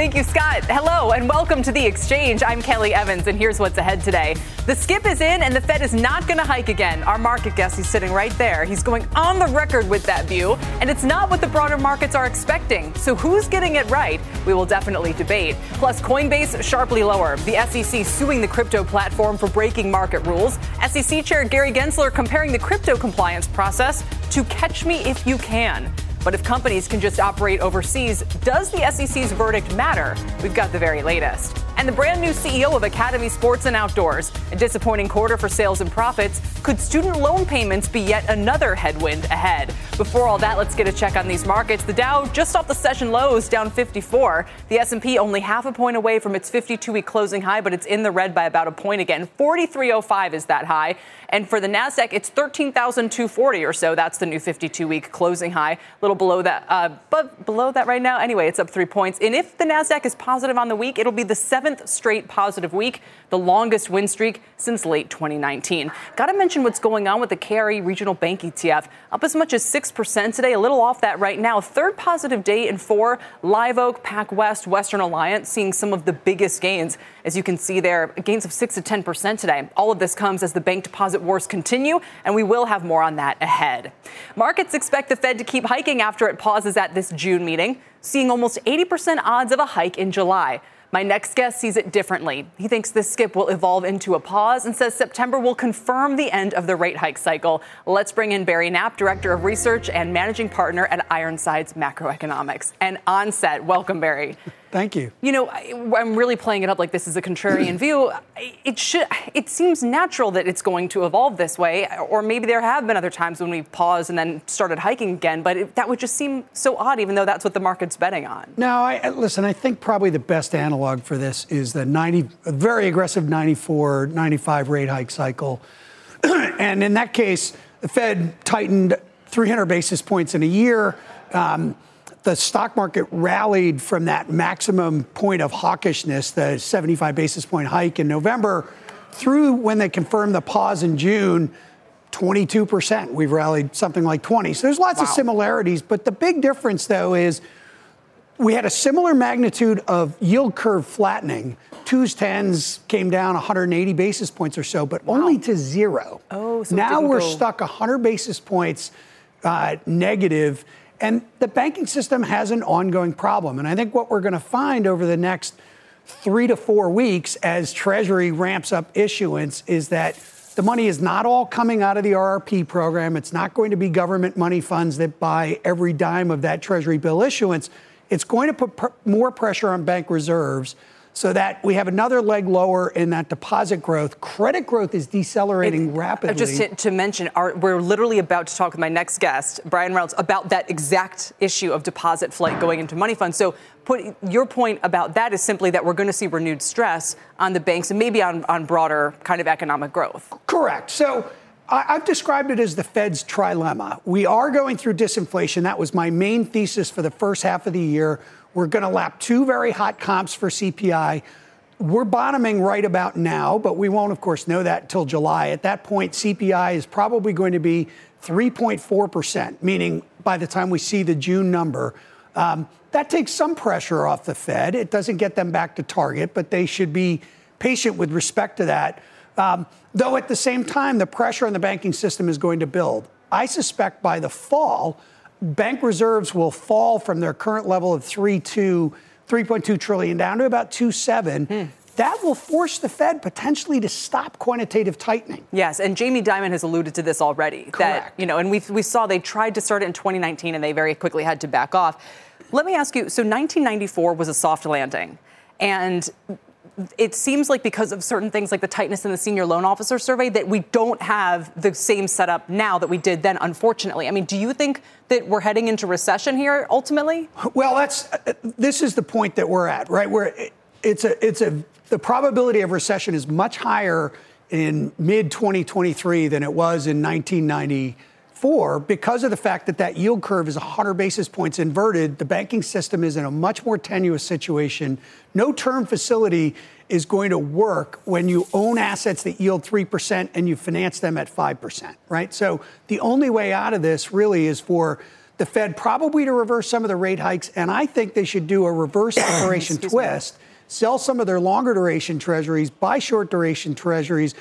Thank you, Scott. Hello, and welcome to The Exchange. I'm Kelly Evans, and here's what's ahead today. The skip is in, and the Fed is not going to hike again. Our market guest, he's sitting right there. He's going on the record with that view, and it's not what the broader markets are expecting. So, who's getting it right? We will definitely debate. Plus, Coinbase sharply lower. The SEC suing the crypto platform for breaking market rules. SEC Chair Gary Gensler comparing the crypto compliance process to Catch Me If You Can. But if companies can just operate overseas, does the SEC's verdict matter? We've got the very latest. And the brand new CEO of Academy Sports and Outdoors. A disappointing quarter for sales and profits. Could student loan payments be yet another headwind ahead? Before all that, let's get a check on these markets. The Dow just off the session lows, down 54. The S&P only half a point away from its 52-week closing high, but it's in the red by about a point again. 43.05 is that high. And for the Nasdaq, it's 13,240 or so. That's the new 52-week closing high. A little below that, uh, but below that right now. Anyway, it's up three points. And if the Nasdaq is positive on the week, it'll be the seventh straight positive week, the longest win streak since late 2019. Got to mention what's going on with the KRE Regional Bank ETF, up as much as six percent today. A little off that right now. Third positive day in four. Live Oak, PacWest, Western Alliance seeing some of the biggest gains. As you can see there, gains of 6 to 10% today. All of this comes as the bank deposit wars continue, and we will have more on that ahead. Markets expect the Fed to keep hiking after it pauses at this June meeting, seeing almost 80% odds of a hike in July. My next guest sees it differently. He thinks this skip will evolve into a pause and says September will confirm the end of the rate hike cycle. Let's bring in Barry Knapp, Director of Research and Managing Partner at Ironsides Macroeconomics. And on set, welcome, Barry. Thank you. You know, I, am really playing it up like this is a contrarian view. It should. It seems natural that it's going to evolve this way, or maybe there have been other times when we've paused and then started hiking again. But it, that would just seem so odd, even though that's what the market's betting on. No, I, listen. I think probably the best analog for this is the 90, very aggressive 94, 95 rate hike cycle, and in that case, the Fed tightened 300 basis points in a year. Um, the stock market rallied from that maximum point of hawkishness, the 75 basis point hike in November, through when they confirmed the pause in June. 22%. We've rallied something like 20. So there's lots wow. of similarities, but the big difference though is we had a similar magnitude of yield curve flattening. Twos, tens came down 180 basis points or so, but wow. only to zero. Oh, so now we're go. stuck 100 basis points uh, negative and the banking system has an ongoing problem. And I think what we're going to find over the next three to four weeks as Treasury ramps up issuance is that the money is not all coming out of the RRP program. It's not going to be government money funds that buy every dime of that Treasury bill issuance. It's going to put pr- more pressure on bank reserves so that we have another leg lower in that deposit growth. Credit growth is decelerating it, uh, rapidly. Just to, to mention, our, we're literally about to talk with my next guest, Brian Reynolds, about that exact issue of deposit flight going into money funds. So, put your point about that is simply that we're going to see renewed stress on the banks and maybe on, on broader kind of economic growth. Correct. So. I've described it as the Fed's trilemma. We are going through disinflation. That was my main thesis for the first half of the year. We're going to lap two very hot comps for CPI. We're bottoming right about now, but we won't, of course, know that until July. At that point, CPI is probably going to be 3.4%, meaning by the time we see the June number. Um, that takes some pressure off the Fed. It doesn't get them back to target, but they should be patient with respect to that. Um, though at the same time, the pressure on the banking system is going to build. I suspect by the fall, bank reserves will fall from their current level of 3.2 3.2 trillion down to about 2.7. Hmm. That will force the Fed potentially to stop quantitative tightening. Yes, and Jamie Dimon has alluded to this already. Correct. That, you know, and we we saw they tried to start it in 2019 and they very quickly had to back off. Let me ask you, so 1994 was a soft landing. And it seems like because of certain things like the tightness in the senior loan officer survey that we don't have the same setup now that we did then, unfortunately. I mean, do you think that we're heading into recession here ultimately? Well, that's uh, this is the point that we're at, right? Where it's a it's a the probability of recession is much higher in mid 2023 than it was in 1990 Four, because of the fact that that yield curve is 100 basis points inverted, the banking system is in a much more tenuous situation. No term facility is going to work when you own assets that yield 3% and you finance them at 5%, right? So the only way out of this really is for the Fed probably to reverse some of the rate hikes, and I think they should do a reverse operation twist, me. sell some of their longer duration treasuries, buy short duration treasuries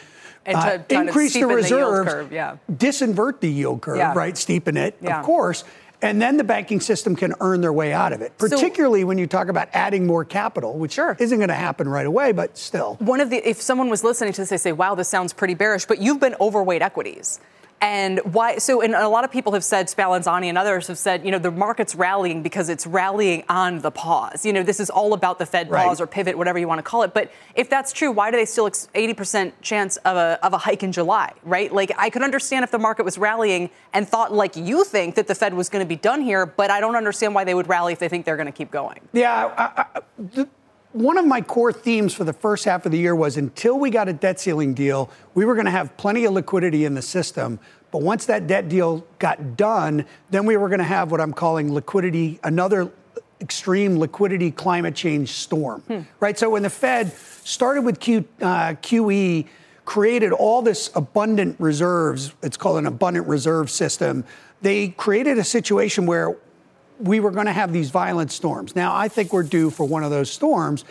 and uh, to, increase the reserves, the curve, yeah. disinvert the yield curve, yeah. right? Steepen it, yeah. of course. And then the banking system can earn their way out of it, particularly so, when you talk about adding more capital, which sure. isn't going to happen right away, but still. One of the, if someone was listening to this, they say, wow, this sounds pretty bearish, but you've been overweight equities. And why? So, and a lot of people have said, Spallanzani and others have said, you know, the market's rallying because it's rallying on the pause. You know, this is all about the Fed right. pause or pivot, whatever you want to call it. But if that's true, why do they still 80% chance of a, of a hike in July, right? Like, I could understand if the market was rallying and thought, like you think, that the Fed was going to be done here, but I don't understand why they would rally if they think they're going to keep going. Yeah. I, I, the, one of my core themes for the first half of the year was until we got a debt ceiling deal, we were going to have plenty of liquidity in the system. But once that debt deal got done, then we were going to have what I'm calling liquidity, another extreme liquidity climate change storm. Hmm. Right? So when the Fed started with Q, uh, QE, created all this abundant reserves, it's called an abundant reserve system, they created a situation where we were going to have these violent storms. Now, I think we're due for one of those storms.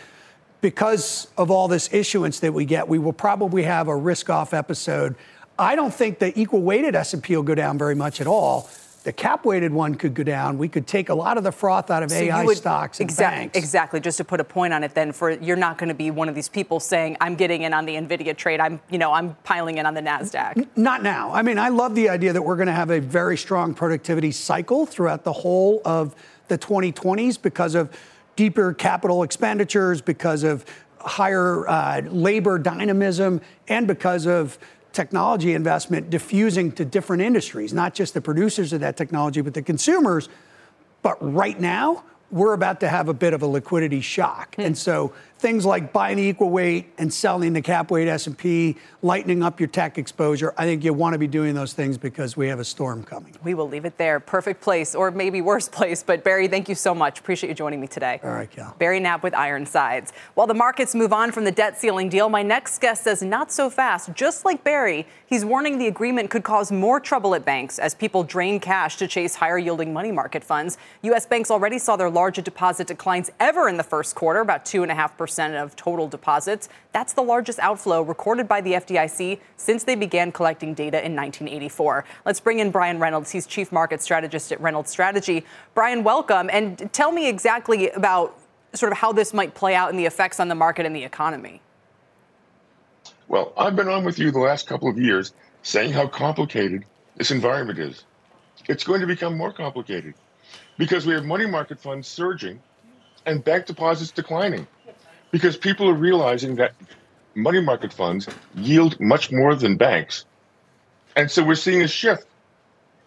Because of all this issuance that we get, we will probably have a risk-off episode. I don't think the equal-weighted S&P will go down very much at all the cap weighted one could go down. We could take a lot of the froth out of so AI would, stocks and exact, banks. Exactly. Just to put a point on it, then, for you're not going to be one of these people saying, "I'm getting in on the Nvidia trade. I'm, you know, I'm piling in on the Nasdaq." N- not now. I mean, I love the idea that we're going to have a very strong productivity cycle throughout the whole of the 2020s because of deeper capital expenditures, because of higher uh, labor dynamism, and because of technology investment diffusing to different industries, not just the producers of that technology, but the consumers. But right now, we're about to have a bit of a liquidity shock. Hmm. And so things like buying the equal weight and selling the cap weight S&P, lightening up your tech exposure, I think you want to be doing those things because we have a storm coming. We will leave it there. Perfect place or maybe worst place. But Barry, thank you so much. Appreciate you joining me today. All right, Cal. Barry Knapp with Ironsides. While the markets move on from the debt ceiling deal, my next guest says not so fast. Just like Barry, he's warning the agreement could cause more trouble at banks as people drain cash to chase higher yielding money market funds. U.S. banks already saw their largest deposit declines ever in the first quarter, about 2.5% percent of total deposits. That's the largest outflow recorded by the FDIC since they began collecting data in 1984. Let's bring in Brian Reynolds. He's Chief Market Strategist at Reynolds Strategy. Brian, welcome. And tell me exactly about sort of how this might play out and the effects on the market and the economy. Well, I've been on with you the last couple of years saying how complicated this environment is. It's going to become more complicated because we have money market funds surging and bank deposits declining because people are realizing that money market funds yield much more than banks. And so we're seeing a shift.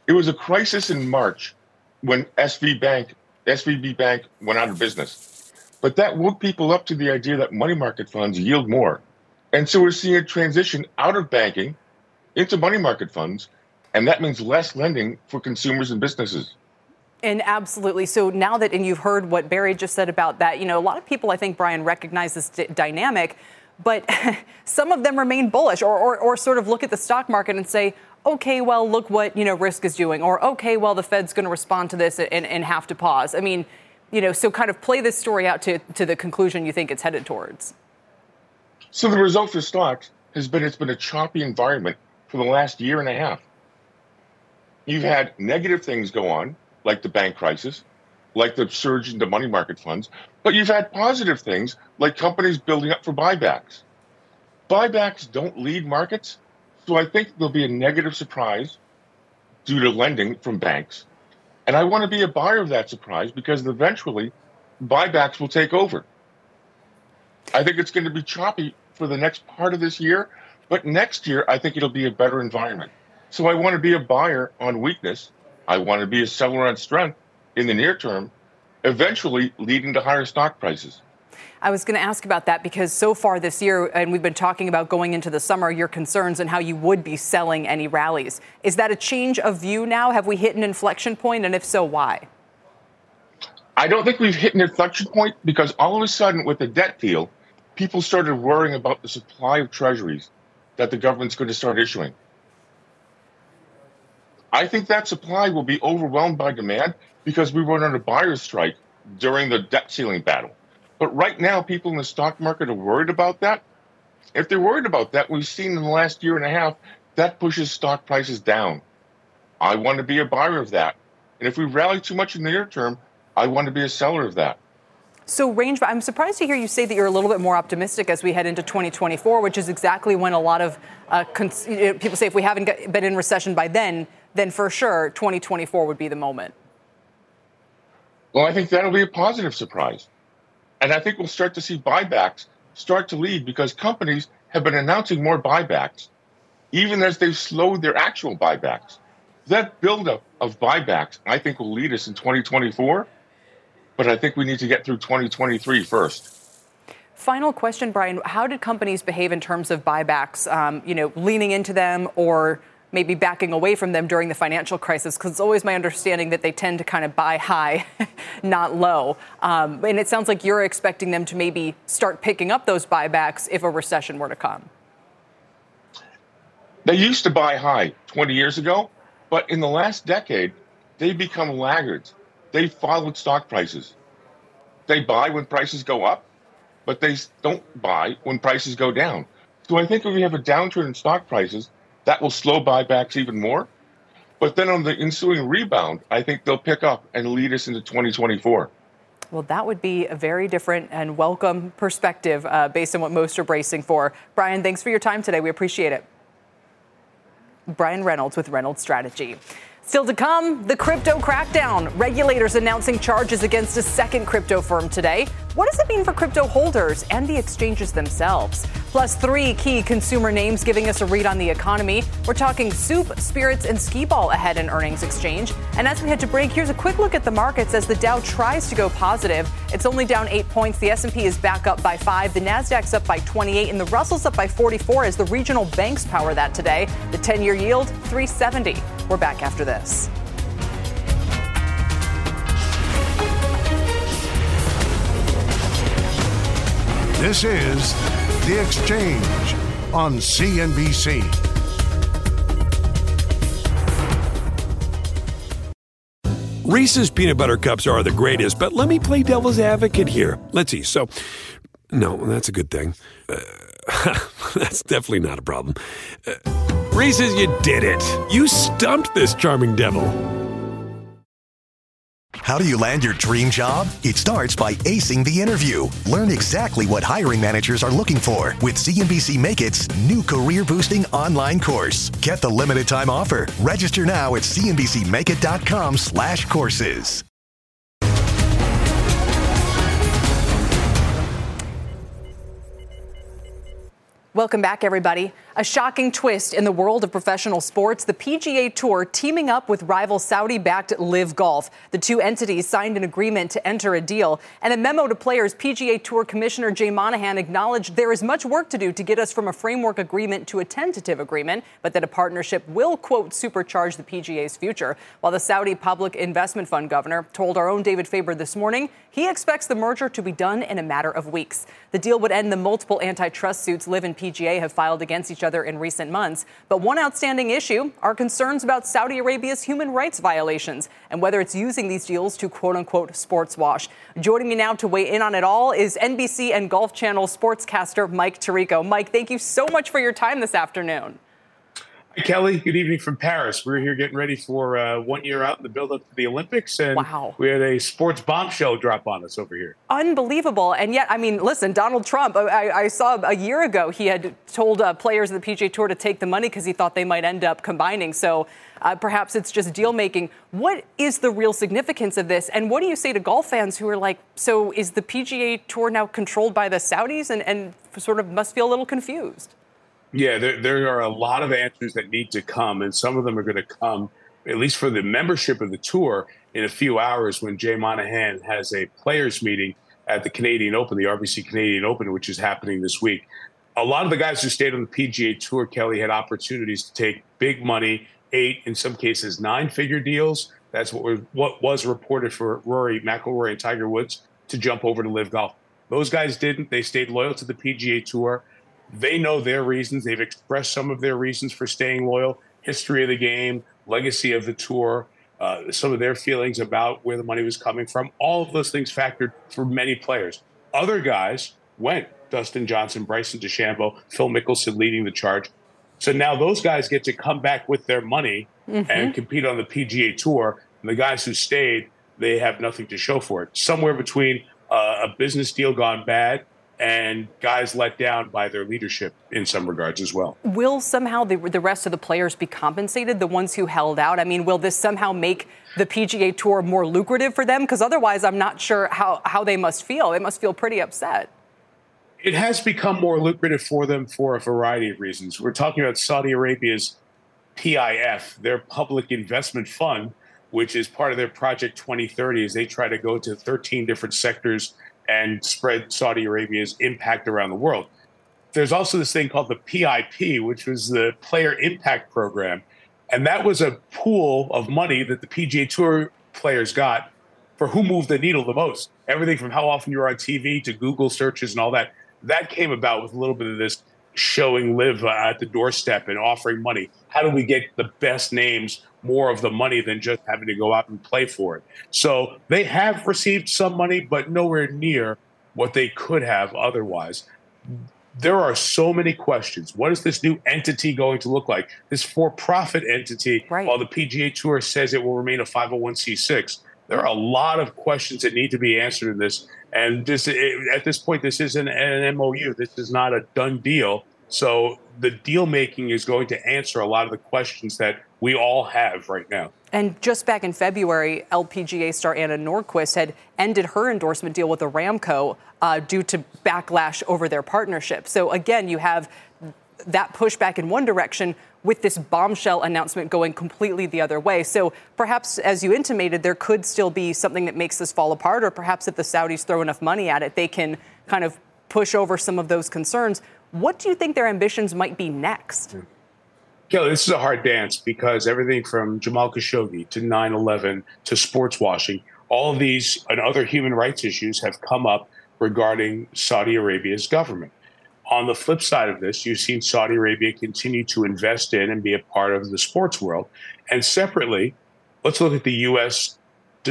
It was a crisis in March when SV Bank, SVB Bank went out of business. But that woke people up to the idea that money market funds yield more. And so we're seeing a transition out of banking into money market funds, and that means less lending for consumers and businesses. And absolutely. So now that, and you've heard what Barry just said about that, you know, a lot of people, I think, Brian, recognize this d- dynamic, but some of them remain bullish or, or, or sort of look at the stock market and say, okay, well, look what, you know, risk is doing, or okay, well, the Fed's going to respond to this and, and have to pause. I mean, you know, so kind of play this story out to, to the conclusion you think it's headed towards. So the result for stocks has been it's been a choppy environment for the last year and a half. You've had negative things go on, like the bank crisis, like the surge into money market funds, but you've had positive things like companies building up for buybacks. Buybacks don't lead markets, so I think there'll be a negative surprise due to lending from banks. And I want to be a buyer of that surprise because eventually buybacks will take over. I think it's going to be choppy for the next part of this year, but next year I think it'll be a better environment. So I want to be a buyer on weakness. I want to be a seller on strength in the near term, eventually leading to higher stock prices. I was going to ask about that because so far this year, and we've been talking about going into the summer, your concerns and how you would be selling any rallies. Is that a change of view now? Have we hit an inflection point? And if so, why? I don't think we've hit an inflection point because all of a sudden, with the debt deal, people started worrying about the supply of treasuries that the government's going to start issuing. I think that supply will be overwhelmed by demand because we went on a buyer's strike during the debt ceiling battle. But right now, people in the stock market are worried about that. If they're worried about that, we've seen in the last year and a half that pushes stock prices down. I want to be a buyer of that. And if we rally too much in the near term, I want to be a seller of that. So, range, I'm surprised to hear you say that you're a little bit more optimistic as we head into 2024, which is exactly when a lot of uh, cons- people say if we haven't been in recession by then, then for sure 2024 would be the moment. Well, I think that'll be a positive surprise. And I think we'll start to see buybacks start to lead because companies have been announcing more buybacks, even as they've slowed their actual buybacks. That buildup of buybacks, I think, will lead us in 2024, but I think we need to get through 2023 first. Final question, Brian. How did companies behave in terms of buybacks? Um, you know, leaning into them or maybe backing away from them during the financial crisis? Because it's always my understanding that they tend to kind of buy high, not low. Um, and it sounds like you're expecting them to maybe start picking up those buybacks if a recession were to come. They used to buy high 20 years ago, but in the last decade, they've become laggards. They followed stock prices. They buy when prices go up, but they don't buy when prices go down. So I think if we have a downturn in stock prices, that will slow buybacks even more. But then on the ensuing rebound, I think they'll pick up and lead us into 2024. Well, that would be a very different and welcome perspective uh, based on what most are bracing for. Brian, thanks for your time today. We appreciate it. Brian Reynolds with Reynolds Strategy. Still to come, the crypto crackdown. Regulators announcing charges against a second crypto firm today. What does it mean for crypto holders and the exchanges themselves? Plus, three key consumer names giving us a read on the economy. We're talking soup, spirits, and skee ball ahead in earnings exchange. And as we head to break, here's a quick look at the markets as the Dow tries to go positive. It's only down eight points. The S&P is back up by five. The Nasdaq's up by 28, and the Russell's up by 44 as the regional banks power that today. The 10-year yield 370. We're back after this. This is The Exchange on CNBC. Reese's peanut butter cups are the greatest, but let me play devil's advocate here. Let's see. So, no, that's a good thing. Uh, that's definitely not a problem. Uh, Reese's, you did it. You stumped this charming devil. How do you land your dream job? It starts by acing the interview. Learn exactly what hiring managers are looking for with CNBC Make It's new career boosting online course. Get the limited time offer. Register now at cnbcmakeit.com slash courses. Welcome back, everybody. A shocking twist in the world of professional sports the PGA Tour teaming up with rival Saudi backed LIV Golf. The two entities signed an agreement to enter a deal. And a memo to players, PGA Tour Commissioner Jay Monahan acknowledged there is much work to do to get us from a framework agreement to a tentative agreement, but that a partnership will, quote, supercharge the PGA's future. While the Saudi Public Investment Fund governor told our own David Faber this morning he expects the merger to be done in a matter of weeks. The deal would end the multiple antitrust suits LIV and PGA have filed against each other in recent months. But one outstanding issue are concerns about Saudi Arabia's human rights violations and whether it's using these deals to quote unquote sports wash. Joining me now to weigh in on it all is NBC and Golf Channel sportscaster Mike Tirico. Mike, thank you so much for your time this afternoon. Hi, Kelly. Good evening from Paris. We're here getting ready for uh, one year out in the build up to the Olympics, and wow. we had a sports bombshell drop on us over here. Unbelievable. And yet, I mean, listen, Donald Trump, I, I saw a year ago he had told uh, players of the PGA Tour to take the money because he thought they might end up combining. So uh, perhaps it's just deal making. What is the real significance of this? And what do you say to golf fans who are like, so is the PGA Tour now controlled by the Saudis and, and sort of must feel a little confused? Yeah, there, there are a lot of answers that need to come, and some of them are going to come, at least for the membership of the tour, in a few hours when Jay Monahan has a players' meeting at the Canadian Open, the RBC Canadian Open, which is happening this week. A lot of the guys who stayed on the PGA Tour, Kelly, had opportunities to take big money, eight, in some cases, nine figure deals. That's what, what was reported for Rory McIlroy and Tiger Woods to jump over to LIV Golf. Those guys didn't. They stayed loyal to the PGA Tour. They know their reasons. They've expressed some of their reasons for staying loyal, history of the game, legacy of the tour, uh, some of their feelings about where the money was coming from. All of those things factored for many players. Other guys went. Dustin Johnson, Bryson DeChambeau, Phil Mickelson leading the charge. So now those guys get to come back with their money mm-hmm. and compete on the PGA Tour. And the guys who stayed, they have nothing to show for it. Somewhere between uh, a business deal gone bad and guys let down by their leadership in some regards as well. Will somehow the, the rest of the players be compensated, the ones who held out? I mean, will this somehow make the PGA Tour more lucrative for them? Because otherwise, I'm not sure how, how they must feel. They must feel pretty upset. It has become more lucrative for them for a variety of reasons. We're talking about Saudi Arabia's PIF, their public investment fund, which is part of their Project 2030 as they try to go to 13 different sectors and spread Saudi Arabia's impact around the world. There's also this thing called the PIP, which was the Player Impact Program. And that was a pool of money that the PGA Tour players got for who moved the needle the most. Everything from how often you're on TV to Google searches and all that. That came about with a little bit of this showing live uh, at the doorstep and offering money. How do we get the best names more of the money than just having to go out and play for it? So they have received some money, but nowhere near what they could have otherwise. There are so many questions. What is this new entity going to look like? This for profit entity, right. while the PGA Tour says it will remain a 501c6. There are a lot of questions that need to be answered in this. And this, at this point, this isn't an MOU. This is not a done deal. So the deal making is going to answer a lot of the questions that we all have right now. And just back in February, LPGA star Anna Nordqvist had ended her endorsement deal with Aramco uh, due to backlash over their partnership. So again, you have that pushback in one direction with this bombshell announcement going completely the other way. So perhaps, as you intimated, there could still be something that makes this fall apart, or perhaps if the Saudis throw enough money at it, they can kind of push over some of those concerns. What do you think their ambitions might be next? Hmm. Kelly, this is a hard dance because everything from Jamal Khashoggi to 9 11 to sports washing, all of these and other human rights issues have come up regarding Saudi Arabia's government. On the flip side of this, you've seen Saudi Arabia continue to invest in and be a part of the sports world. And separately, let's look at the U.S.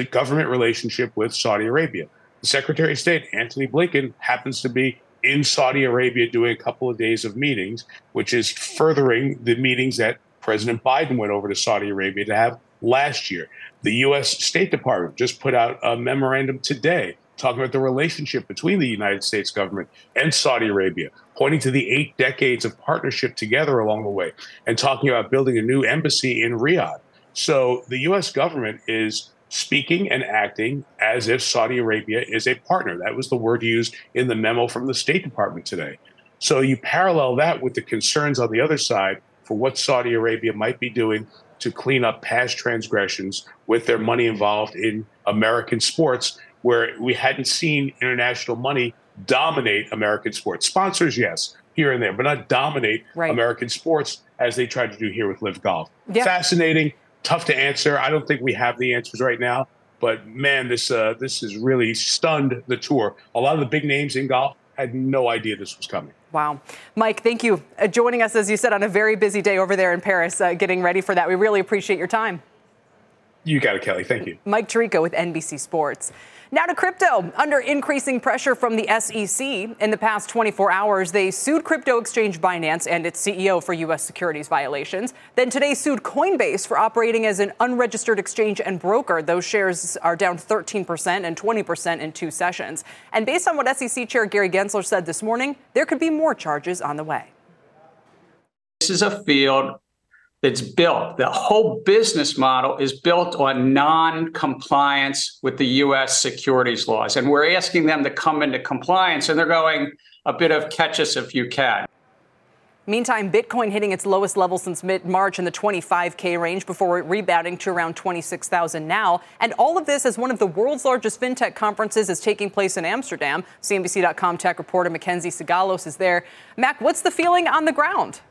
government relationship with Saudi Arabia. The Secretary of State, Antony Blinken, happens to be in Saudi Arabia doing a couple of days of meetings, which is furthering the meetings that President Biden went over to Saudi Arabia to have last year. The U.S. State Department just put out a memorandum today talking about the relationship between the United States government and Saudi Arabia, pointing to the eight decades of partnership together along the way, and talking about building a new embassy in Riyadh. So the U.S. government is speaking and acting as if Saudi Arabia is a partner. That was the word used in the memo from the State Department today. So you parallel that with the concerns on the other side for what Saudi Arabia might be doing to clean up past transgressions with their money involved in American sports where we hadn't seen international money dominate American sports. Sponsors, yes, here and there, but not dominate right. American sports as they tried to do here with LIV Golf. Yeah. Fascinating, tough to answer. I don't think we have the answers right now, but man, this uh, this has really stunned the tour. A lot of the big names in golf had no idea this was coming. Wow. Mike, thank you. Uh, joining us, as you said, on a very busy day over there in Paris, uh, getting ready for that. We really appreciate your time. You got it, Kelly. Thank you. Mike Tirico with NBC Sports. Now to crypto. Under increasing pressure from the SEC, in the past 24 hours, they sued crypto exchange Binance and its CEO for U.S. securities violations. Then today sued Coinbase for operating as an unregistered exchange and broker. Those shares are down 13% and 20% in two sessions. And based on what SEC Chair Gary Gensler said this morning, there could be more charges on the way. This is a field that's built, the whole business model is built on non compliance with the US securities laws. And we're asking them to come into compliance, and they're going a bit of catch us if you can. Meantime, Bitcoin hitting its lowest level since mid March in the 25K range before rebounding to around 26,000 now. And all of this as one of the world's largest fintech conferences is taking place in Amsterdam. CNBC.com tech reporter Mackenzie Sigalos is there. Mac, what's the feeling on the ground?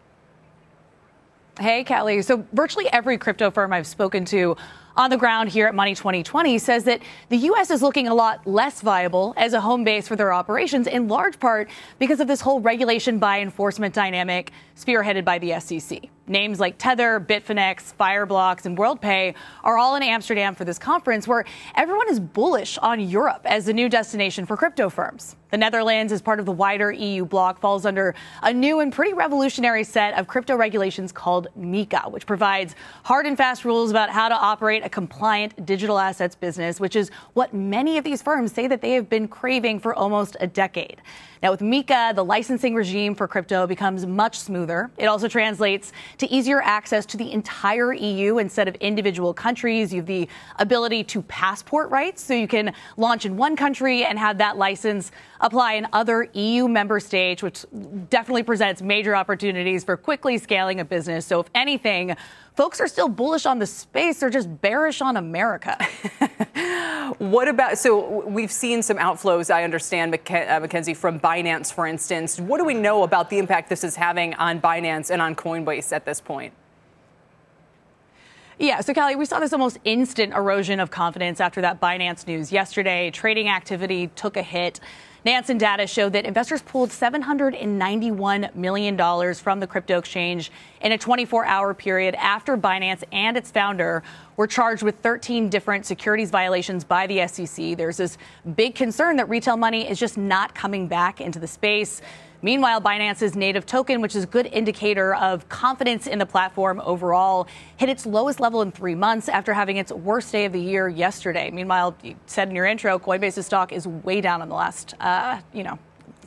Hey, Kelly. So, virtually every crypto firm I've spoken to on the ground here at Money 2020 says that the U.S. is looking a lot less viable as a home base for their operations, in large part because of this whole regulation by enforcement dynamic spearheaded by the SEC. Names like Tether, Bitfinex, Fireblocks, and WorldPay are all in Amsterdam for this conference where everyone is bullish on Europe as the new destination for crypto firms. The Netherlands, as part of the wider EU bloc, falls under a new and pretty revolutionary set of crypto regulations called MiCA, which provides hard and fast rules about how to operate a compliant digital assets business, which is what many of these firms say that they have been craving for almost a decade. Now, with MiCA, the licensing regime for crypto becomes much smoother. It also translates to easier access to the entire EU instead of individual countries. You have the ability to passport rights, so you can launch in one country and have that license apply in other EU member states, which definitely presents major opportunities for quickly scaling a business. So, if anything, folks are still bullish on the space, they're just bearish on America. what about so we've seen some outflows, I understand, uh, Mackenzie, from Binance, for instance. What do we know about the impact this is having on Binance and on Coinbase at this point? Yeah, so Kelly, we saw this almost instant erosion of confidence after that Binance news yesterday. Trading activity took a hit. Nansen data showed that investors pulled $791 million from the crypto exchange in a 24 hour period after Binance and its founder were charged with 13 different securities violations by the SEC. There's this big concern that retail money is just not coming back into the space. Meanwhile, Binance's native token, which is a good indicator of confidence in the platform overall, hit its lowest level in three months after having its worst day of the year yesterday. Meanwhile, you said in your intro, Coinbase's stock is way down in the last, uh, you know,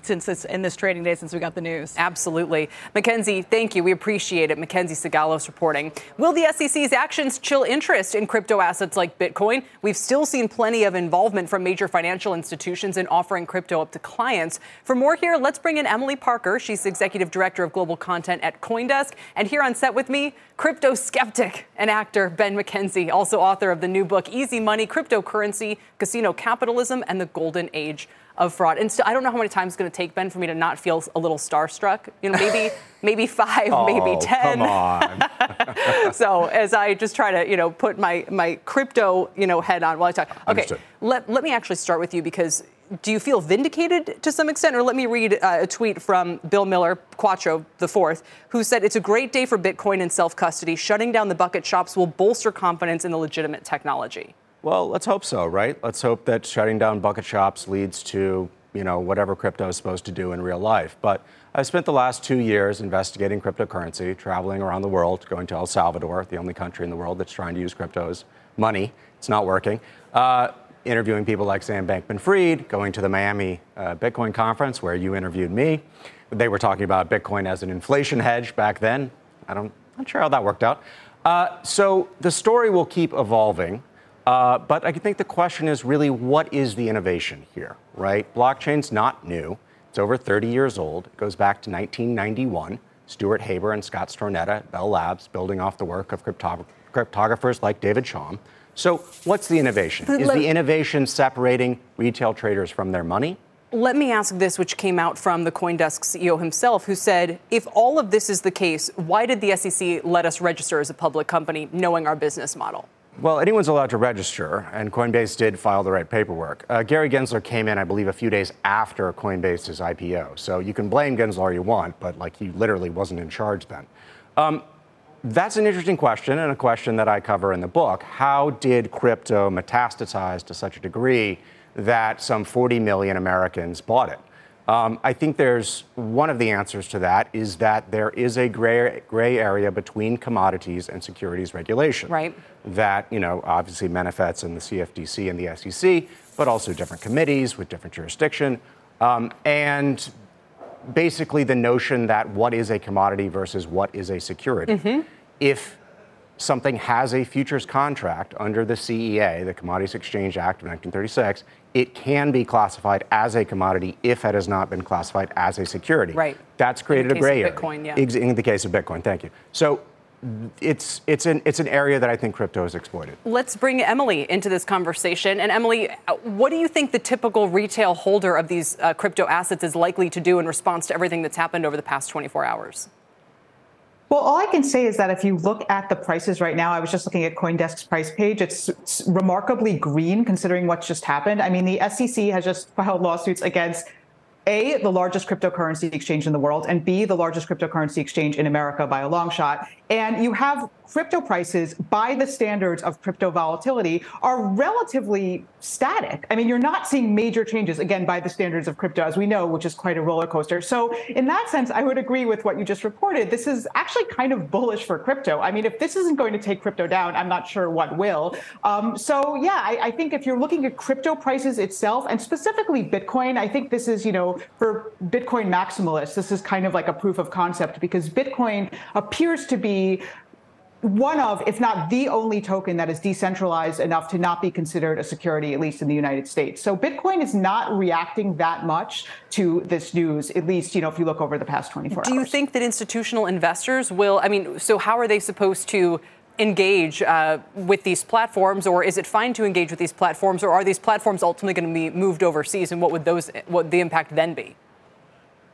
since this in this trading day since we got the news. Absolutely. Mackenzie, thank you. We appreciate it. Mackenzie Sigalos reporting. Will the SEC's actions chill interest in crypto assets like Bitcoin? We've still seen plenty of involvement from major financial institutions in offering crypto up to clients. For more here, let's bring in Emily Parker. She's executive director of global content at Coindesk. And here on set with me, crypto skeptic and actor Ben McKenzie, also author of the new book Easy Money, Cryptocurrency, Casino Capitalism, and the Golden Age of fraud. And so I don't know how many times it's going to take Ben for me to not feel a little starstruck. You know, maybe maybe five, oh, maybe ten. Come on. so as I just try to you know put my my crypto you know head on while I talk. Okay, Understood. let let me actually start with you because. Do you feel vindicated to some extent? Or let me read uh, a tweet from Bill Miller, Quattro the fourth, who said, It's a great day for Bitcoin and self custody. Shutting down the bucket shops will bolster confidence in the legitimate technology. Well, let's hope so, right? Let's hope that shutting down bucket shops leads to, you know, whatever crypto is supposed to do in real life. But I've spent the last two years investigating cryptocurrency, traveling around the world, going to El Salvador, the only country in the world that's trying to use crypto as money. It's not working. Uh, interviewing people like Sam Bankman Fried, going to the Miami uh, Bitcoin conference where you interviewed me. They were talking about Bitcoin as an inflation hedge back then. I don't, I'm not sure how that worked out. Uh, so the story will keep evolving. Uh, but I think the question is really what is the innovation here, right? Blockchain's not new. It's over 30 years old. It goes back to 1991. Stuart Haber and Scott Stornetta, at Bell Labs, building off the work of cryptographers like David Chaum. So, what's the innovation? Is the innovation separating retail traders from their money? Let me ask this, which came out from the Coindesk CEO himself, who said, if all of this is the case, why did the SEC let us register as a public company knowing our business model? Well, anyone's allowed to register, and Coinbase did file the right paperwork. Uh, Gary Gensler came in, I believe, a few days after Coinbase's IPO. So you can blame Gensler all you want, but like he literally wasn't in charge then. Um, that's an interesting question and a question that I cover in the book. How did crypto metastasize to such a degree that some 40 million Americans bought it? Um, I think there's one of the answers to that is that there is a gray, gray area between commodities and securities regulation. Right. That, you know, obviously manifests in the CFTC and the SEC, but also different committees with different jurisdiction. Um, and basically the notion that what is a commodity versus what is a security. Mm-hmm. If something has a futures contract under the CEA, the Commodities Exchange Act of 1936, it can be classified as a commodity if it has not been classified as a security. Right. That's created a gray area. Bitcoin, yeah. In the case of Bitcoin, thank you. So it's it's an it's an area that I think crypto has exploited. Let's bring Emily into this conversation. And Emily, what do you think the typical retail holder of these uh, crypto assets is likely to do in response to everything that's happened over the past 24 hours? Well, all I can say is that if you look at the prices right now, I was just looking at CoinDesk's price page. It's, it's remarkably green considering what's just happened. I mean, the SEC has just filed lawsuits against a, the largest cryptocurrency exchange in the world, and B, the largest cryptocurrency exchange in America by a long shot. And you have crypto prices, by the standards of crypto volatility, are relatively static. I mean, you're not seeing major changes, again, by the standards of crypto, as we know, which is quite a roller coaster. So, in that sense, I would agree with what you just reported. This is actually kind of bullish for crypto. I mean, if this isn't going to take crypto down, I'm not sure what will. Um, so, yeah, I, I think if you're looking at crypto prices itself, and specifically Bitcoin, I think this is, you know, for Bitcoin maximalists, this is kind of like a proof of concept because Bitcoin appears to be one of, if not the only token that is decentralized enough to not be considered a security, at least in the United States. So Bitcoin is not reacting that much to this news, at least, you know, if you look over the past 24 Do hours. Do you think that institutional investors will, I mean, so how are they supposed to engage uh, with these platforms, or is it fine to engage with these platforms, or are these platforms ultimately going to be moved overseas, and what would those, what the impact then be?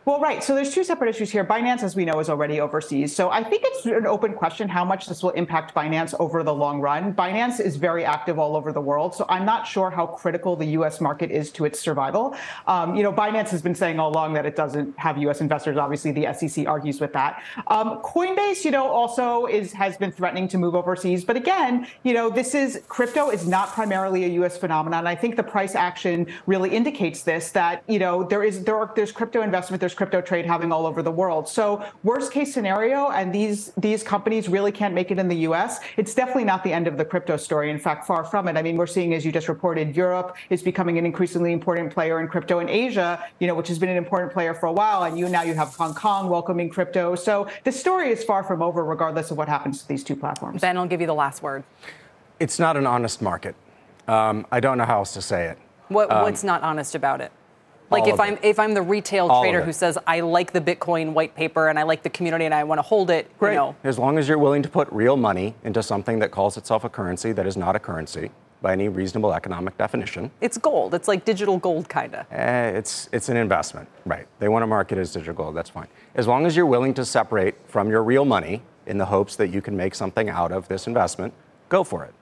Well, right. So there's two separate issues here. Binance, as we know, is already overseas. So I think it's an open question how much this will impact Binance over the long run. Binance is very active all over the world. So I'm not sure how critical the U.S. market is to its survival. Um, you know, Binance has been saying all along that it doesn't have U.S. investors. Obviously, the SEC argues with that. Um, Coinbase, you know, also is has been threatening to move overseas. But again, you know, this is crypto is not primarily a U.S. phenomenon. I think the price action really indicates this that you know there is there are there's crypto investment, there's crypto trade having all over the world. So worst case scenario, and these these companies really can't make it in the U.S. It's definitely not the end of the crypto story. In fact, far from it. I mean, we're seeing, as you just reported, Europe is becoming an increasingly important player in crypto, in Asia, you know, which has been an important player for a while, and you now you have Hong Kong welcoming crypto. So the story is far from over, regardless of what happens to these two platforms. Ben, I'll give you the last word. It's not an honest market. Um, I don't know how else to say it. What, um, what's not honest about it? Like if I'm if I'm the retail All trader who says I like the Bitcoin white paper and I like the community and I want to hold it, Great. you know. As long as you're willing to put real money into something that calls itself a currency that is not a currency by any reasonable economic definition. It's gold. It's like digital gold kind of. Eh, it's it's an investment, right? They want to market it as digital gold. That's fine. As long as you're willing to separate from your real money in the hopes that you can make something out of this investment, go for it.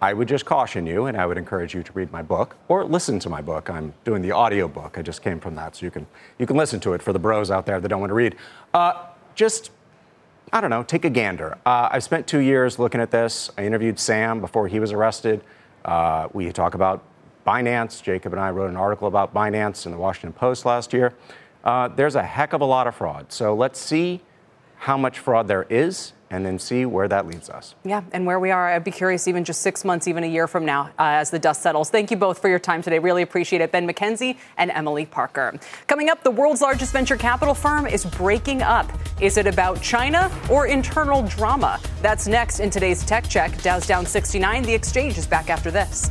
I would just caution you, and I would encourage you to read my book or listen to my book. I'm doing the audio book. I just came from that, so you can you can listen to it for the bros out there that don't want to read. Uh, just I don't know, take a gander. Uh, I spent two years looking at this. I interviewed Sam before he was arrested. Uh, we talk about Binance. Jacob and I wrote an article about Binance in the Washington Post last year. Uh, there's a heck of a lot of fraud. So let's see how much fraud there is and then see where that leads us. Yeah, and where we are, I'd be curious even just six months, even a year from now, uh, as the dust settles. Thank you both for your time today. Really appreciate it. Ben McKenzie and Emily Parker. Coming up, the world's largest venture capital firm is breaking up. Is it about China or internal drama? That's next in today's Tech Check. Dow's down 69. The exchange is back after this.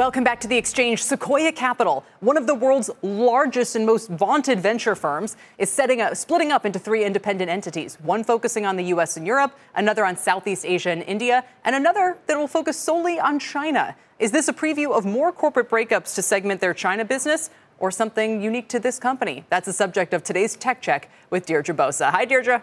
Welcome back to the exchange. Sequoia Capital, one of the world's largest and most vaunted venture firms, is setting up, splitting up into three independent entities. One focusing on the U.S. and Europe, another on Southeast Asia and India, and another that will focus solely on China. Is this a preview of more corporate breakups to segment their China business, or something unique to this company? That's the subject of today's Tech Check with Deirdre Bosa. Hi, Deirdre.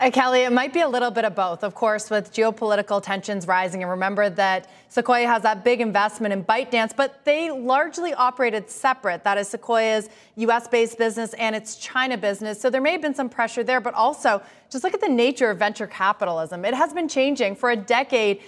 Uh, Kelly, it might be a little bit of both, of course, with geopolitical tensions rising. And remember that Sequoia has that big investment in ByteDance, but they largely operated separate. That is Sequoia's US based business and its China business. So there may have been some pressure there, but also just look at the nature of venture capitalism. It has been changing for a decade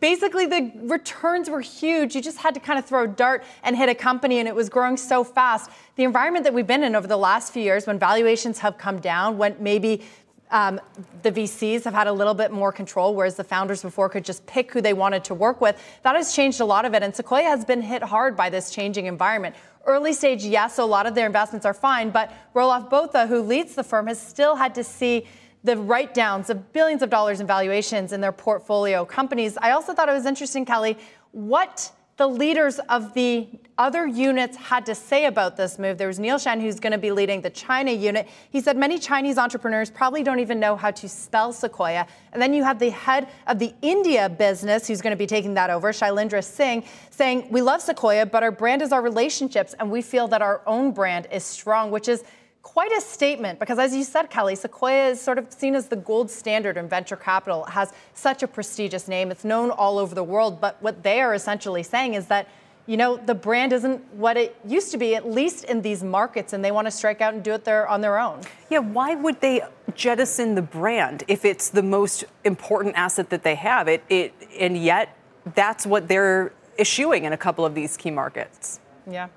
basically the returns were huge. You just had to kind of throw dart and hit a company, and it was growing so fast. The environment that we've been in over the last few years, when valuations have come down, when maybe um, the VCs have had a little bit more control, whereas the founders before could just pick who they wanted to work with. That has changed a lot of it, and Sequoia has been hit hard by this changing environment. Early stage, yes, a lot of their investments are fine, but Roelof Botha, who leads the firm, has still had to see the write downs of billions of dollars in valuations in their portfolio companies. I also thought it was interesting, Kelly, what the leaders of the other units had to say about this move. There was Neil Shen, who's going to be leading the China unit. He said many Chinese entrepreneurs probably don't even know how to spell Sequoia. And then you have the head of the India business, who's going to be taking that over, Shailendra Singh, saying, We love Sequoia, but our brand is our relationships, and we feel that our own brand is strong, which is quite a statement because, as you said, Kelly, Sequoia is sort of seen as the gold standard in venture capital. It has such a prestigious name. It's known all over the world. But what they are essentially saying is that, you know, the brand isn't what it used to be, at least in these markets, and they want to strike out and do it there on their own. Yeah, why would they jettison the brand if it's the most important asset that they have? It, it and yet that's what they're eschewing in a couple of these key markets. Yeah.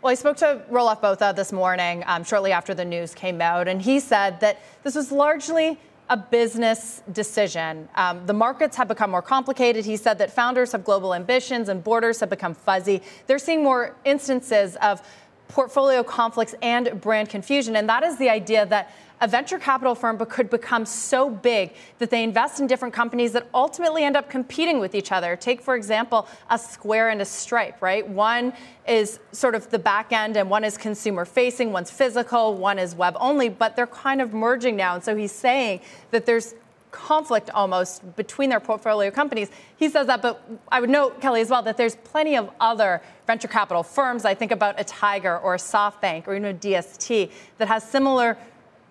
Well, I spoke to Roelof Botha this morning, um, shortly after the news came out, and he said that this was largely a business decision. Um, the markets have become more complicated. He said that founders have global ambitions and borders have become fuzzy. They're seeing more instances of portfolio conflicts and brand confusion. And that is the idea that a venture capital firm could become so big that they invest in different companies that ultimately end up competing with each other. Take, for example, a Square and a Stripe, right? One is sort of the back end and one is consumer facing, one's physical, one is web only, but they're kind of merging now. And so he's saying that there's conflict almost between their portfolio companies. He says that, but I would note, Kelly, as well, that there's plenty of other venture capital firms. I think about a Tiger or a SoftBank or even a DST that has similar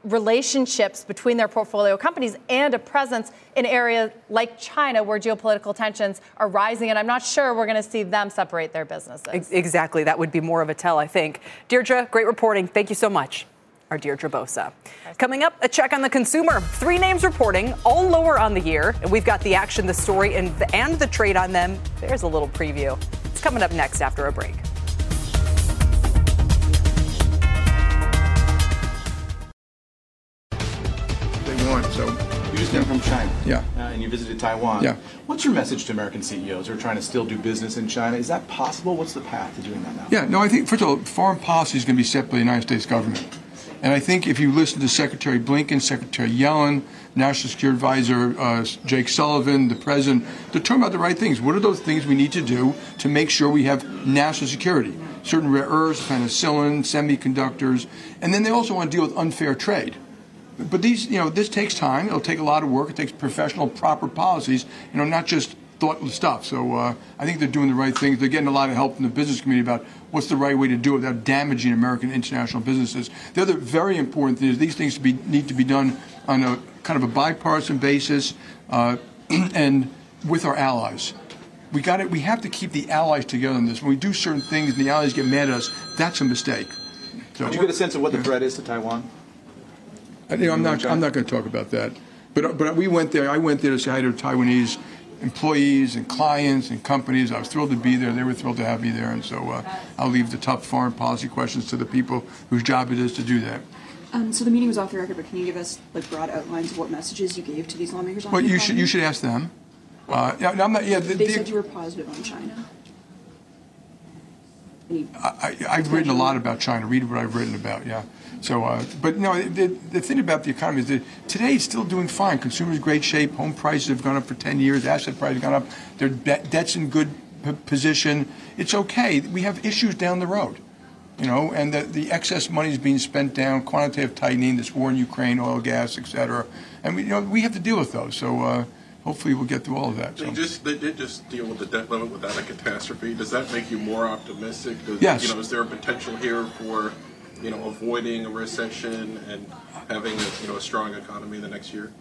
relationships between their portfolio companies and a presence in areas like China where geopolitical tensions are rising. And I'm not sure we're going to see them separate their businesses. Exactly. That would be more of a tell, I think. Deirdre, great reporting. Thank you so much. Our Deirdre Bosa. Coming up, a check on the consumer. Three names reporting, all lower on the year. And we've got the action, the story, and the, and the trade on them. There's a little preview. It's coming up next after a break. So you just came from China. Yeah. Uh, and you visited Taiwan. Yeah. What's your message to American CEOs who are trying to still do business in China? Is that possible? What's the path to doing that now? Yeah. No, I think first of all, foreign policy is going to be set by the United States government. And I think if you listen to Secretary Blinken, Secretary Yellen, National Security Advisor uh, Jake Sullivan, the President, they're talking about the right things. What are those things we need to do to make sure we have national security? Certain rare earths, penicillin, semiconductors, and then they also want to deal with unfair trade. But these, you know, this takes time. It'll take a lot of work. It takes professional, proper policies. You know, not just thoughtless stuff. So uh, I think they're doing the right things. They're getting a lot of help from the business community about what's the right way to do it without damaging American international businesses. The other very important thing is these things to be, need to be done on a kind of a bipartisan basis uh, and with our allies. We got it. We have to keep the allies together in this. When we do certain things and the allies get mad at us, that's a mistake. So, Did you get a sense of what the threat is to Taiwan? You know, I'm not. I'm not going to talk about that. But but we went there. I went there to say hi to Taiwanese employees and clients and companies. I was thrilled to be there. They were thrilled to have me there. And so uh, I'll leave the tough foreign policy questions to the people whose job it is to do that. Um, so the meeting was off the record, but can you give us like broad outlines of what messages you gave to these lawmakers? On well, you should you should ask them. Uh, yeah, I'm not. Yeah, the, they the, said you were positive on China. I, have written a lot about China. Read what I've written about. Yeah. So, uh, but no, the, the thing about the economy is that today it's still doing fine. Consumers great shape. Home prices have gone up for 10 years. Asset prices have gone up. Their debt's in good p- position. It's okay. We have issues down the road, you know, and the, the excess money is being spent down. Quantitative tightening, this war in Ukraine, oil, gas, et cetera, and we, you know, we have to deal with those. So. Uh, hopefully we'll get through all of that. So. They just they did just deal with the debt limit without a catastrophe. Does that make you more optimistic? Does, yes. You know, is there a potential here for you know, avoiding a recession and having a, you know, a strong economy the next year?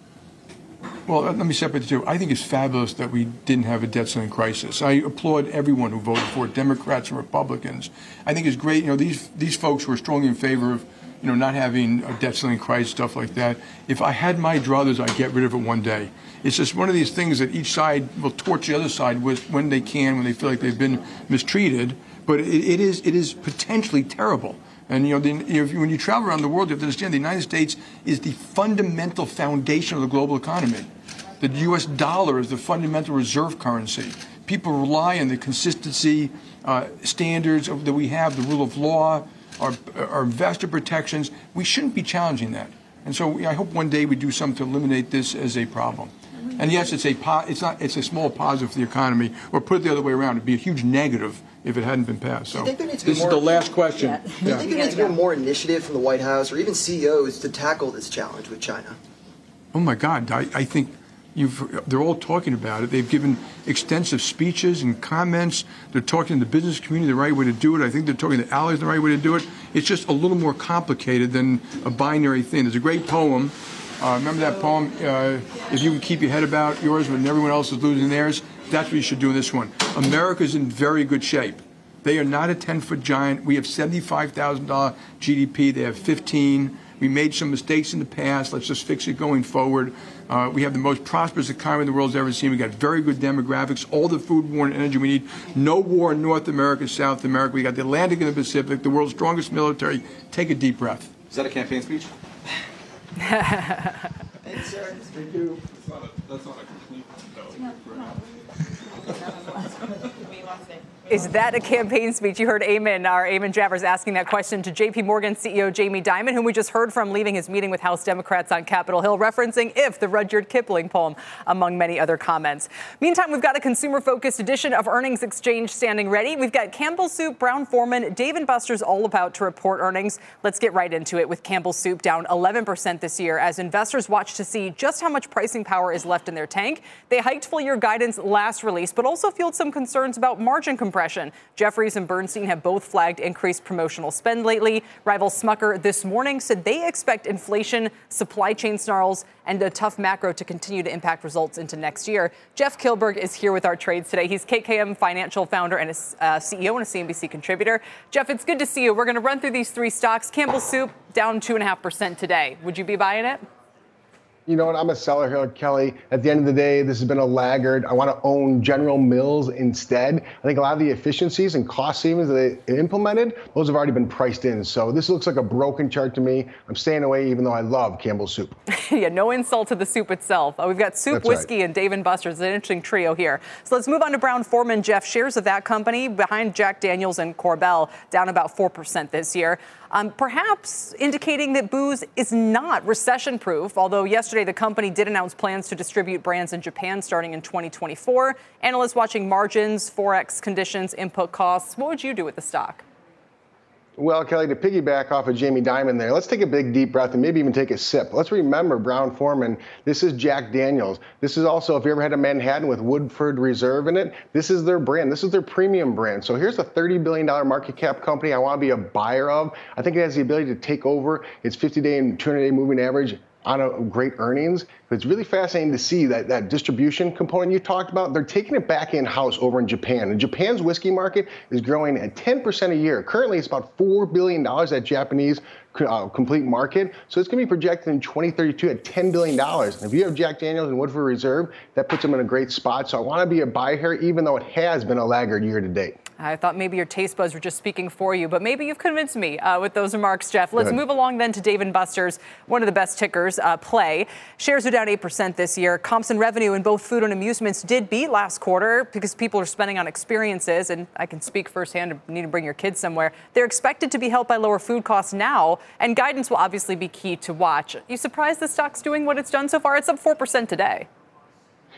Well, let me separate the two. I think it's fabulous that we didn't have a debt ceiling crisis. I applaud everyone who voted for it, Democrats and Republicans. I think it's great. You know, these these folks who are strongly in favor of, you know, not having a debt ceiling crisis, stuff like that. If I had my druthers, I'd get rid of it one day. It's just one of these things that each side will torch the other side with when they can, when they feel like they've been mistreated. But it, it is it is potentially terrible. And you know, the, know, when you travel around the world, you have to understand the United States is the fundamental foundation of the global economy. The U.S. dollar is the fundamental reserve currency. People rely on the consistency uh, standards of, that we have, the rule of law, our, our investor protections. We shouldn't be challenging that. And so I hope one day we do something to eliminate this as a problem. And yes, it's a po- it's not it's a small positive for the economy. Or put it the other way around, it'd be a huge negative if it hadn't been passed. So this is the last question. Yeah. Do you think there needs to be more initiative from the White House or even CEOs to tackle this challenge with China? Oh my God, I, I think You've, they're all talking about it. They've given extensive speeches and comments. They're talking to the business community the right way to do it. I think they're talking to allies the right way to do it. It's just a little more complicated than a binary thing. There's a great poem. Uh, remember that poem? Uh, if you can keep your head about yours when everyone else is losing theirs, that's what you should do in this one. America's in very good shape. They are not a 10 foot giant. We have $75,000 GDP. They have 15. We made some mistakes in the past. Let's just fix it going forward. Uh, we have the most prosperous economy the world's ever seen. We've got very good demographics, all the food, water, and energy we need. No war in North America, South America. We've got the Atlantic and the Pacific, the world's strongest military. Take a deep breath. Is that a campaign speech? Thanks, sir. Thank you. That's not a, that's not a complete no. Is that a campaign speech? You heard Eamon, our Eamon Javers, asking that question to JP Morgan CEO Jamie Dimon, whom we just heard from leaving his meeting with House Democrats on Capitol Hill, referencing If, the Rudyard Kipling poem, among many other comments. Meantime, we've got a consumer focused edition of Earnings Exchange standing ready. We've got Campbell Soup, Brown Forman, Dave and Buster's all about to report earnings. Let's get right into it with Campbell Soup down 11% this year as investors watch to see just how much pricing power is left in their tank. They hiked full year guidance last release, but also fueled some concerns about margin compression Jefferies and Bernstein have both flagged increased promotional spend lately. Rival Smucker this morning said they expect inflation, supply chain snarls, and a tough macro to continue to impact results into next year. Jeff Kilburg is here with our trades today. He's KKM Financial founder and a uh, CEO and a CNBC contributor. Jeff, it's good to see you. We're going to run through these three stocks. Campbell Soup down 2.5% today. Would you be buying it? You know what? I'm a seller here, Kelly. At the end of the day, this has been a laggard. I want to own General Mills instead. I think a lot of the efficiencies and cost savings that they implemented, those have already been priced in. So this looks like a broken chart to me. I'm staying away, even though I love Campbell's soup. yeah, no insult to the soup itself. Uh, we've got soup, That's whiskey, right. and Dave and Buster's. An interesting trio here. So let's move on to Brown Forman. Jeff, shares of that company behind Jack Daniels and Korbel down about 4% this year um, perhaps indicating that booze is not recession proof. Although yesterday the company did announce plans to distribute brands in Japan starting in 2024. Analysts watching margins, forex conditions, input costs. What would you do with the stock? Well, Kelly, to piggyback off of Jamie Dimon there, let's take a big deep breath and maybe even take a sip. Let's remember Brown Forman. This is Jack Daniels. This is also, if you ever had a Manhattan with Woodford Reserve in it, this is their brand. This is their premium brand. So here's a $30 billion market cap company I want to be a buyer of. I think it has the ability to take over its 50 day and 200 day moving average on a great earnings. But it's really fascinating to see that that distribution component you talked about. They're taking it back in house over in Japan. And Japan's whiskey market is growing at 10% a year. Currently, it's about four billion dollars that Japanese uh, complete market. So it's going to be projected in 2032 at $10 billion. And if you have Jack Daniels and Woodford Reserve, that puts them in a great spot. So I want to be a buy here, even though it has been a laggard year to date. I thought maybe your taste buds were just speaking for you, but maybe you've convinced me uh, with those remarks, Jeff. Let's move along then to Dave and Buster's, one of the best tickers, uh, Play. Shares are down 8% this year. Comps and revenue in both food and amusements did beat last quarter because people are spending on experiences, and I can speak firsthand. Need to bring your kids somewhere. They're expected to be helped by lower food costs now, and guidance will obviously be key to watch. You surprised the stock's doing what it's done so far? It's up 4% today.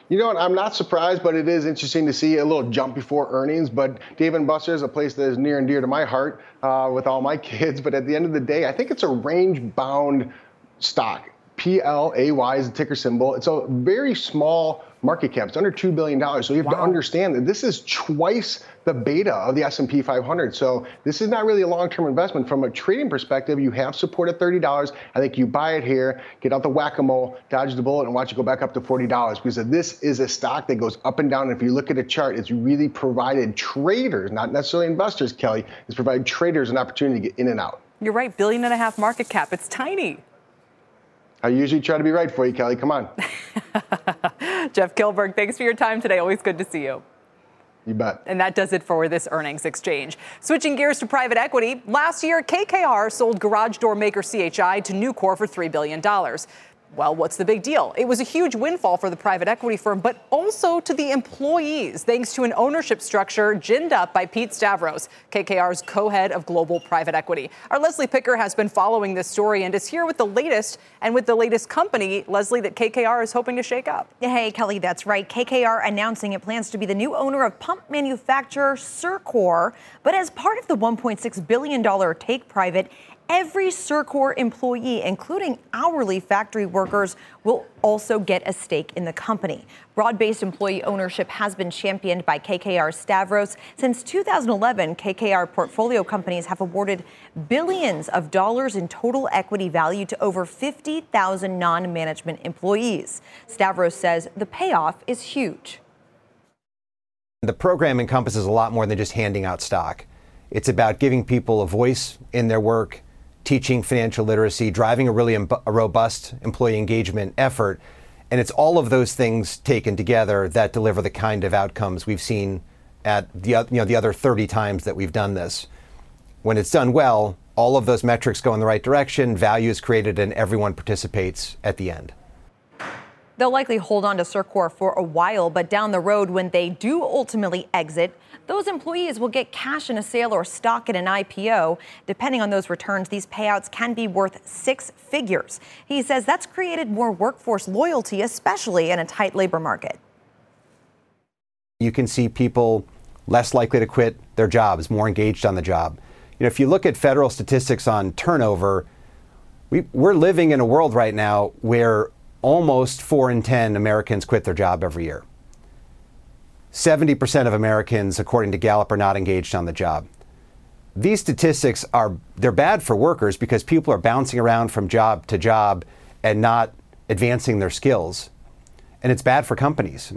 You know what? I'm not surprised, but it is interesting to see a little jump before earnings. But Dave and Buster's a place that is near and dear to my heart uh, with all my kids. But at the end of the day, I think it's a range bound stock. PLAY is the ticker symbol. It's a very small market cap. It's under $2 billion. So you have to understand that this is twice the beta of the S&P 500. So this is not really a long-term investment. From a trading perspective, you have support at $30. I think you buy it here, get out the whack-a-mole, dodge the bullet, and watch it go back up to $40 because this is a stock that goes up and down. And if you look at a chart, it's really provided traders, not necessarily investors, Kelly, it's provided traders an opportunity to get in and out. You're right, billion and a half market cap. It's tiny. I usually try to be right for you, Kelly. Come on. Jeff Kilburg, thanks for your time today. Always good to see you. You bet. And that does it for this earnings exchange. Switching gears to private equity, last year KKR sold garage door maker CHI to Nucor for $3 billion. Well, what's the big deal? It was a huge windfall for the private equity firm, but also to the employees, thanks to an ownership structure ginned up by Pete Stavros, KKR's co head of global private equity. Our Leslie Picker has been following this story and is here with the latest and with the latest company, Leslie, that KKR is hoping to shake up. Hey, Kelly, that's right. KKR announcing it plans to be the new owner of pump manufacturer Circor, but as part of the $1.6 billion take private, Every Circor employee, including hourly factory workers, will also get a stake in the company. Broad based employee ownership has been championed by KKR Stavros. Since 2011, KKR portfolio companies have awarded billions of dollars in total equity value to over 50,000 non management employees. Stavros says the payoff is huge. The program encompasses a lot more than just handing out stock. It's about giving people a voice in their work, teaching financial literacy, driving a really Im- a robust employee engagement effort. And it's all of those things taken together that deliver the kind of outcomes we've seen at the, you know, the other 30 times that we've done this. When it's done well, all of those metrics go in the right direction, value is created, and everyone participates at the end. They'll likely hold on to Circor for a while, but down the road, when they do ultimately exit, those employees will get cash in a sale or stock in an IPO. Depending on those returns, these payouts can be worth six figures. He says that's created more workforce loyalty, especially in a tight labor market. You can see people less likely to quit their jobs, more engaged on the job. You know, if you look at federal statistics on turnover, we, we're living in a world right now where almost four in 10 Americans quit their job every year. 70% of Americans, according to Gallup, are not engaged on the job. These statistics are they're bad for workers because people are bouncing around from job to job and not advancing their skills. And it's bad for companies.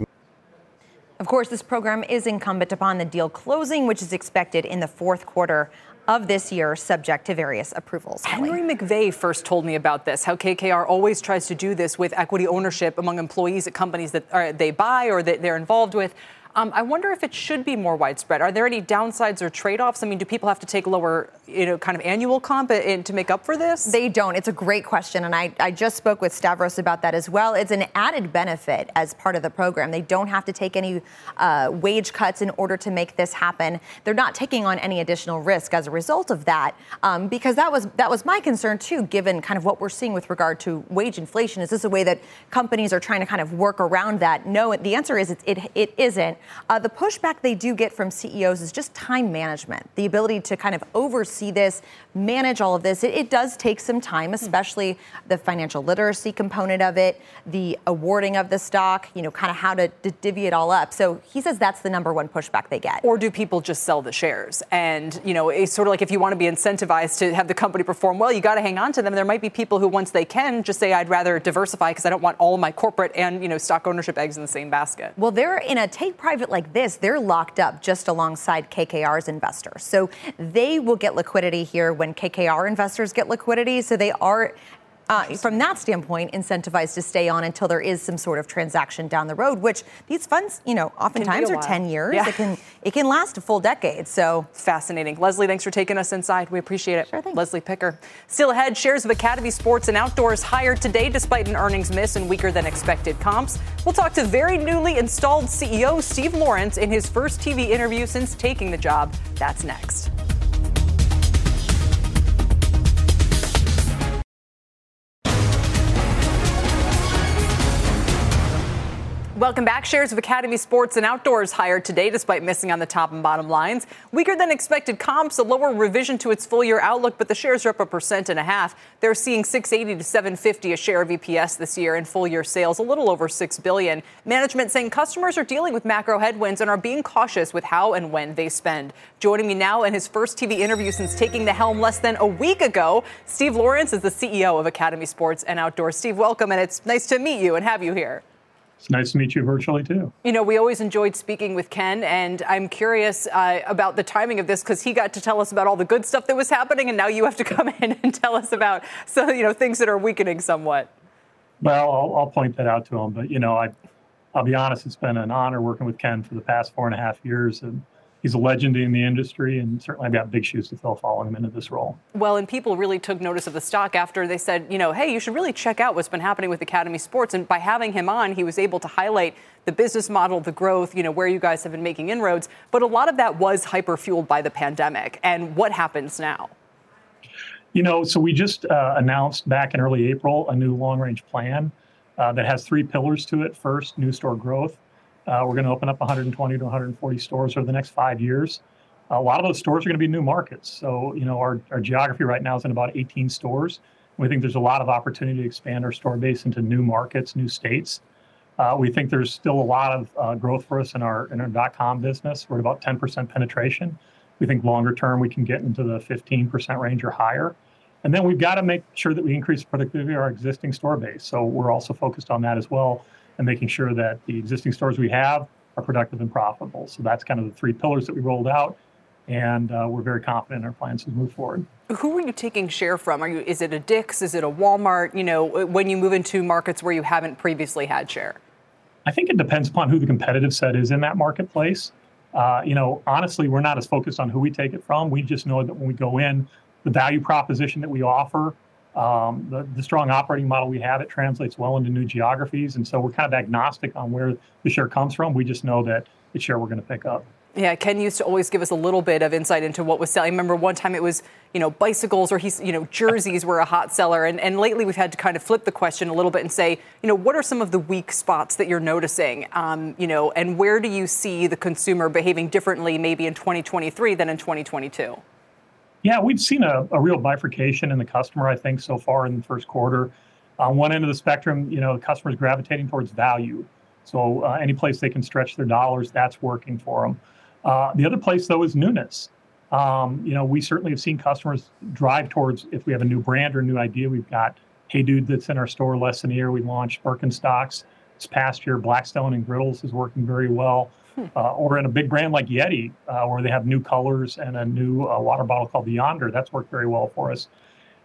Of course, this program is incumbent upon the deal closing, which is expected in the fourth quarter of this year, subject to various approvals. Henry McVey first told me about this, how KKR always tries to do this with equity ownership among employees at companies that uh, they buy or that they're involved with. Um, I wonder if it should be more widespread. Are there any downsides or trade-offs? I mean, do people have to take lower, you know, kind of annual comp in, to make up for this? They don't. It's a great question, and I, I just spoke with Stavros about that as well. It's an added benefit as part of the program. They don't have to take any uh, wage cuts in order to make this happen. They're not taking on any additional risk as a result of that, um, because that was that was my concern too. Given kind of what we're seeing with regard to wage inflation, is this a way that companies are trying to kind of work around that? No, the answer is it, it, it isn't. Uh, the pushback they do get from CEOs is just time management, the ability to kind of oversee this, manage all of this. It, it does take some time, hmm. especially the financial literacy component of it, the awarding of the stock, you know, kind of how to, to divvy it all up. So he says that's the number one pushback they get. Or do people just sell the shares? And, you know, it's sort of like if you want to be incentivized to have the company perform well, you got to hang on to them. There might be people who, once they can, just say, I'd rather diversify because I don't want all my corporate and, you know, stock ownership eggs in the same basket. Well, they're in a take private like this, they're locked up just alongside KKR's investors. So they will get liquidity here when KKR investors get liquidity. So they are uh, from that standpoint, incentivized to stay on until there is some sort of transaction down the road. Which these funds, you know, oftentimes are ten years. Yeah. It can it can last a full decade. So fascinating. Leslie, thanks for taking us inside. We appreciate it. Sure thing. Leslie Picker. Still ahead, shares of Academy Sports and Outdoors higher today despite an earnings miss and weaker than expected comps. We'll talk to very newly installed CEO Steve Lawrence in his first TV interview since taking the job. That's next. Welcome back. Shares of Academy Sports and Outdoors higher today despite missing on the top and bottom lines. Weaker than expected comps, a lower revision to its full year outlook, but the shares are up a percent and a half. They're seeing 680 to 750 a share of EPS this year and full year sales a little over 6 billion. Management saying customers are dealing with macro headwinds and are being cautious with how and when they spend. Joining me now in his first TV interview since taking the helm less than a week ago, Steve Lawrence is the CEO of Academy Sports and Outdoors. Steve, welcome and it's nice to meet you and have you here. It's nice to meet you virtually too. You know, we always enjoyed speaking with Ken, and I'm curious uh, about the timing of this because he got to tell us about all the good stuff that was happening, and now you have to come in and tell us about so you know things that are weakening somewhat. Well, I'll, I'll point that out to him, but you know, I, I'll be honest, it's been an honor working with Ken for the past four and a half years, and he's a legend in the industry, and certainly I've got big shoes to fill following him into this role. Well, and people really took notice of the stock after they said, you know, hey, you should really check out what's been happening with Academy Sports. And by having him on, he was able to highlight the business model, the growth, you know, where you guys have been making inroads. But a lot of that was hyper fueled by the pandemic. And what happens now? You know, so we just uh, announced back in early April a new long range plan uh, that has three pillars to it. First, new store growth. Uh, we're going to open up 120 to 140 stores over the next five years. A lot of those stores are going to be new markets. So, you know, our, our geography right now is in about 18 stores. We think there's a lot of opportunity to expand our store base into new markets, new states. Uh, we think there's still a lot of uh, growth for us in our in our dot com business. We're at about 10% penetration. We think longer term we can get into the 15% range or higher. And then we've got to make sure that we increase productivity of our existing store base. So we're also focused on that as well and making sure that the existing stores we have are productive and profitable. So that's kind of the three pillars that we rolled out. And uh, we're very confident in our plans to move forward. Who are you taking share from? Are you? Is it a Dick's? Is it a Walmart? You know, when you move into markets where you haven't previously had share. I think it depends upon who the competitive set is in that marketplace. Uh, you know, honestly, we're not as focused on who we take it from. We just know that when we go in, the value proposition that we offer, um, the, the strong operating model we have, it translates well into new geographies. And so we're kind of agnostic on where the share comes from. We just know that the share we're going to pick up. Yeah, Ken used to always give us a little bit of insight into what was selling. I remember one time it was, you know, bicycles or he's, you know, jerseys were a hot seller. And, and lately we've had to kind of flip the question a little bit and say, you know, what are some of the weak spots that you're noticing? Um, you know, and where do you see the consumer behaving differently maybe in 2023 than in 2022? Yeah, we've seen a, a real bifurcation in the customer, I think, so far in the first quarter. On one end of the spectrum, you know, the customers gravitating towards value. So uh, any place they can stretch their dollars, that's working for them. Uh, the other place, though, is newness. Um, you know, we certainly have seen customers drive towards if we have a new brand or a new idea. We've got Hey Dude that's in our store less than a year. We launched Birkenstocks this past year. Blackstone and Griddles is working very well. Uh, or in a big brand like Yeti, uh, where they have new colors and a new uh, water bottle called the Yonder. That's worked very well for us.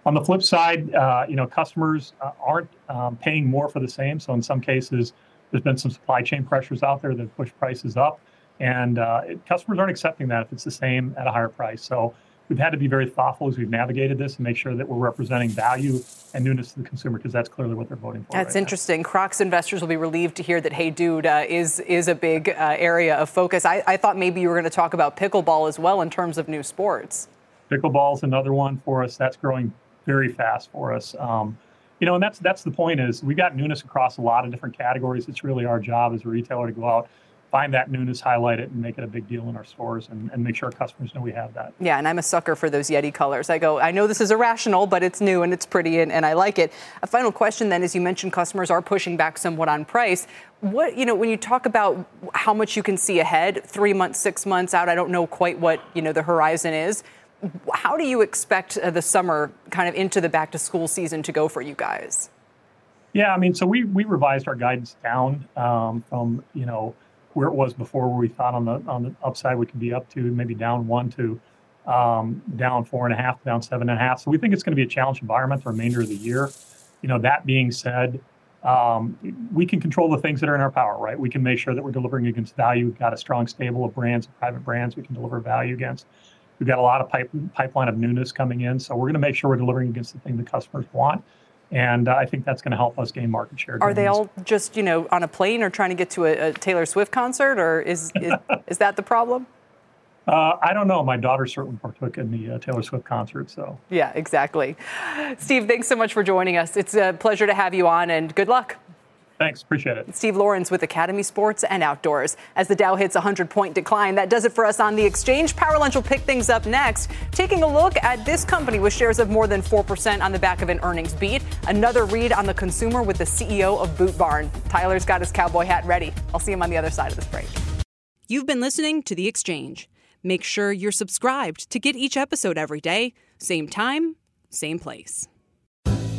On the flip side, uh, you know, customers uh, aren't um, paying more for the same. So in some cases, there's been some supply chain pressures out there that push prices up, and uh, it, customers aren't accepting that if it's the same at a higher price. So we've had to be very thoughtful as we've navigated this and make sure that we're representing value and newness to the consumer because that's clearly what they're voting for. That's right interesting. Crocs investors will be relieved to hear that Hey Dude uh, is is a big uh, area of focus. I, I thought maybe you were going to talk about pickleball as well in terms of new sports. Pickleball is another one for us. That's growing very fast for us. Um, you know, and that's that's the point is we've got newness across a lot of different categories. It's really our job as a retailer to go out find that newness, highlight it, and make it a big deal in our stores and, and make sure our customers know we have that. Yeah, and I'm a sucker for those Yeti colors. I go, I know this is irrational, but it's new and it's pretty and, and I like it. A final question then, as you mentioned, customers are pushing back somewhat on price. What, you know, when you talk about how much you can see ahead, three months, six months out, I don't know quite what, you know, the horizon is. How do you expect uh, the summer kind of into the back to school season to go for you guys? Yeah, I mean, so we, we revised our guidance down um, from, you know, where it was before, where we thought on the on the upside we could be up to maybe down one to um, down four and a half, down seven and a half. So we think it's going to be a challenge environment the remainder of the year. You know, that being said, um, we can control the things that are in our power, right? We can make sure that we're delivering against value. We've got a strong stable of brands, private brands we can deliver value against. We've got a lot of pipe, pipeline of newness coming in. So we're going to make sure we're delivering against the thing the customers want. And uh, I think that's going to help us gain market share. Are they all just, you know, on a plane or trying to get to a, a Taylor Swift concert, or is is, is that the problem? Uh, I don't know. My daughter certainly partook in the uh, Taylor Swift concert, so. Yeah, exactly. Steve, thanks so much for joining us. It's a pleasure to have you on, and good luck. Thanks, appreciate it. Steve Lawrence with Academy Sports and Outdoors. As the Dow hits a 100 point decline, that does it for us on the exchange. Power Lunch will pick things up next. Taking a look at this company with shares of more than 4% on the back of an earnings beat. Another read on the consumer with the CEO of Boot Barn. Tyler's got his cowboy hat ready. I'll see him on the other side of this break. You've been listening to The Exchange. Make sure you're subscribed to get each episode every day, same time, same place.